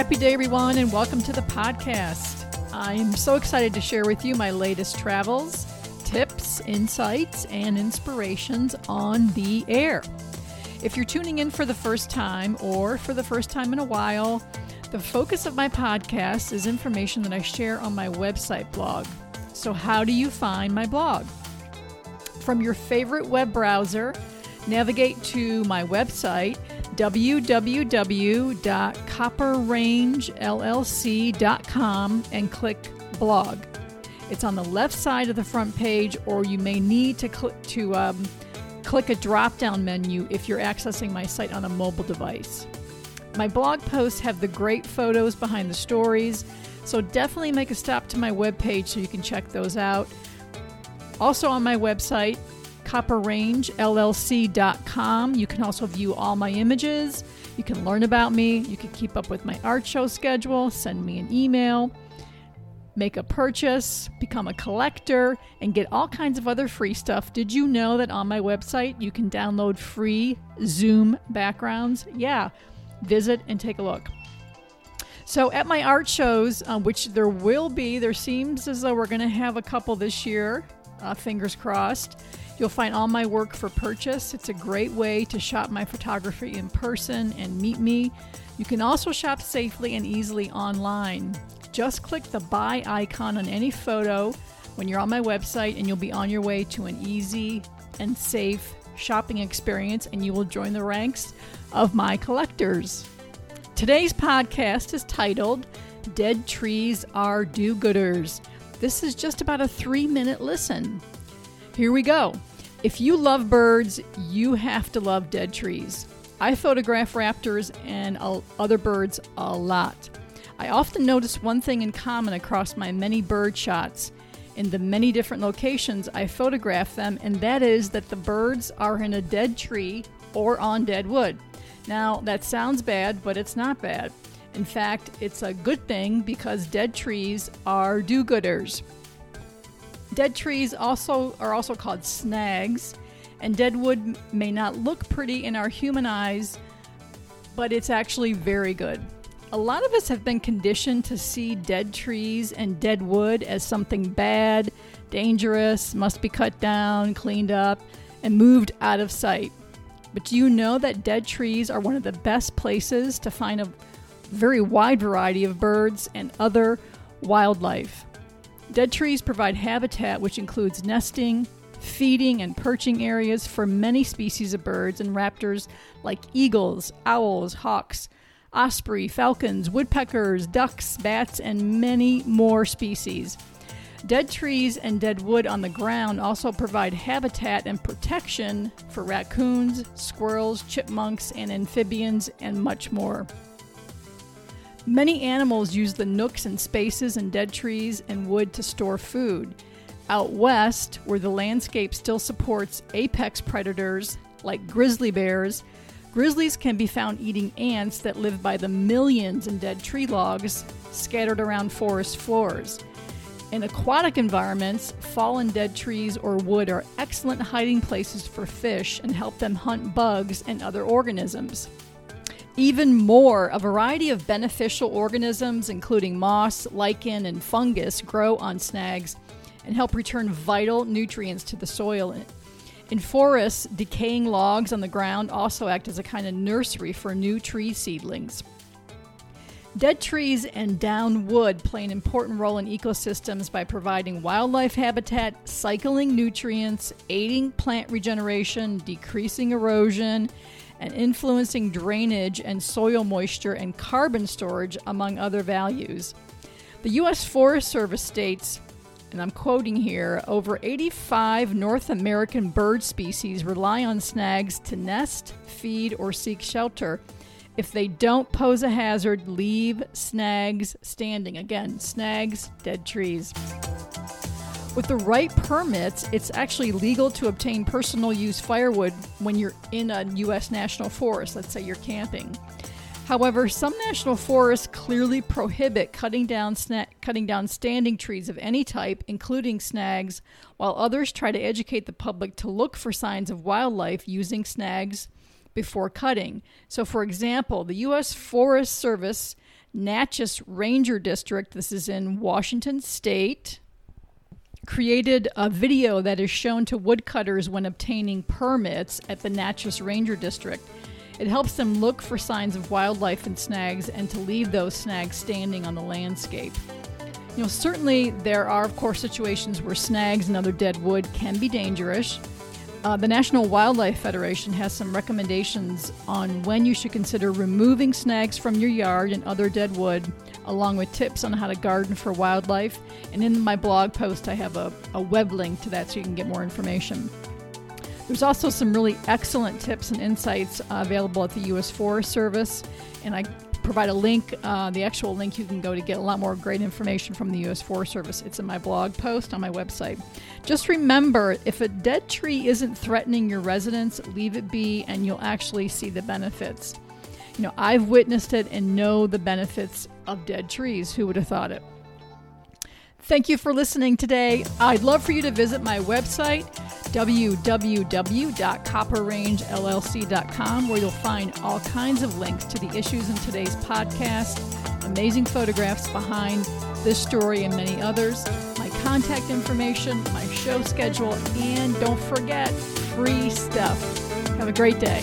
Happy day, everyone, and welcome to the podcast. I'm so excited to share with you my latest travels, tips, insights, and inspirations on the air. If you're tuning in for the first time or for the first time in a while, the focus of my podcast is information that I share on my website blog. So, how do you find my blog? From your favorite web browser, navigate to my website www.copperrangellc.com and click blog. It's on the left side of the front page, or you may need to click to um, click a drop down menu if you're accessing my site on a mobile device. My blog posts have the great photos behind the stories, so definitely make a stop to my webpage so you can check those out. Also on my website, copperrangellc.com. You can also view all my images. You can learn about me. You can keep up with my art show schedule, send me an email, make a purchase, become a collector, and get all kinds of other free stuff. Did you know that on my website you can download free Zoom backgrounds? Yeah, visit and take a look. So, at my art shows, uh, which there will be, there seems as though we're going to have a couple this year, uh, fingers crossed. You'll find all my work for purchase. It's a great way to shop my photography in person and meet me. You can also shop safely and easily online. Just click the buy icon on any photo when you're on my website, and you'll be on your way to an easy and safe shopping experience, and you will join the ranks of my collectors. Today's podcast is titled Dead Trees Are Do Gooders. This is just about a three minute listen. Here we go. If you love birds, you have to love dead trees. I photograph raptors and other birds a lot. I often notice one thing in common across my many bird shots in the many different locations I photograph them, and that is that the birds are in a dead tree or on dead wood. Now, that sounds bad, but it's not bad. In fact, it's a good thing because dead trees are do gooders. Dead trees also are also called snags, and dead wood may not look pretty in our human eyes, but it's actually very good. A lot of us have been conditioned to see dead trees and dead wood as something bad, dangerous, must be cut down, cleaned up, and moved out of sight. But do you know that dead trees are one of the best places to find a very wide variety of birds and other wildlife? Dead trees provide habitat which includes nesting, feeding, and perching areas for many species of birds and raptors like eagles, owls, hawks, osprey, falcons, woodpeckers, ducks, bats, and many more species. Dead trees and dead wood on the ground also provide habitat and protection for raccoons, squirrels, chipmunks, and amphibians, and much more. Many animals use the nooks and spaces in dead trees and wood to store food. Out west, where the landscape still supports apex predators like grizzly bears, grizzlies can be found eating ants that live by the millions in dead tree logs scattered around forest floors. In aquatic environments, fallen dead trees or wood are excellent hiding places for fish and help them hunt bugs and other organisms. Even more, a variety of beneficial organisms, including moss, lichen, and fungus, grow on snags and help return vital nutrients to the soil. In forests, decaying logs on the ground also act as a kind of nursery for new tree seedlings. Dead trees and down wood play an important role in ecosystems by providing wildlife habitat, cycling nutrients, aiding plant regeneration, decreasing erosion, and influencing drainage and soil moisture and carbon storage, among other values. The U.S. Forest Service states, and I'm quoting here over 85 North American bird species rely on snags to nest, feed, or seek shelter. If they don't pose a hazard, leave snags standing. Again, snags, dead trees. With the right permits, it's actually legal to obtain personal use firewood when you're in a U.S. national forest. Let's say you're camping. However, some national forests clearly prohibit cutting down sna- cutting down standing trees of any type, including snags, while others try to educate the public to look for signs of wildlife using snags before cutting. So, for example, the U.S. Forest Service Naches Ranger District, this is in Washington State, created a video that is shown to woodcutters when obtaining permits at the Naches Ranger District. It helps them look for signs of wildlife and snags and to leave those snags standing on the landscape. You know, certainly there are, of course, situations where snags and other dead wood can be dangerous. Uh, the National Wildlife Federation has some recommendations on when you should consider removing snags from your yard and other dead wood, along with tips on how to garden for wildlife. And in my blog post, I have a, a web link to that so you can get more information. There's also some really excellent tips and insights uh, available at the U.S. Forest Service, and I provide a link, uh, the actual link you can go to get a lot more great information from the U.S. Forest Service. It's in my blog post on my website. Just remember if a dead tree isn't threatening your residence, leave it be and you'll actually see the benefits. You know, I've witnessed it and know the benefits of dead trees. Who would have thought it? Thank you for listening today. I'd love for you to visit my website, www.copperrangellc.com, where you'll find all kinds of links to the issues in today's podcast, amazing photographs behind this story and many others, my contact information, my show schedule, and don't forget free stuff. Have a great day.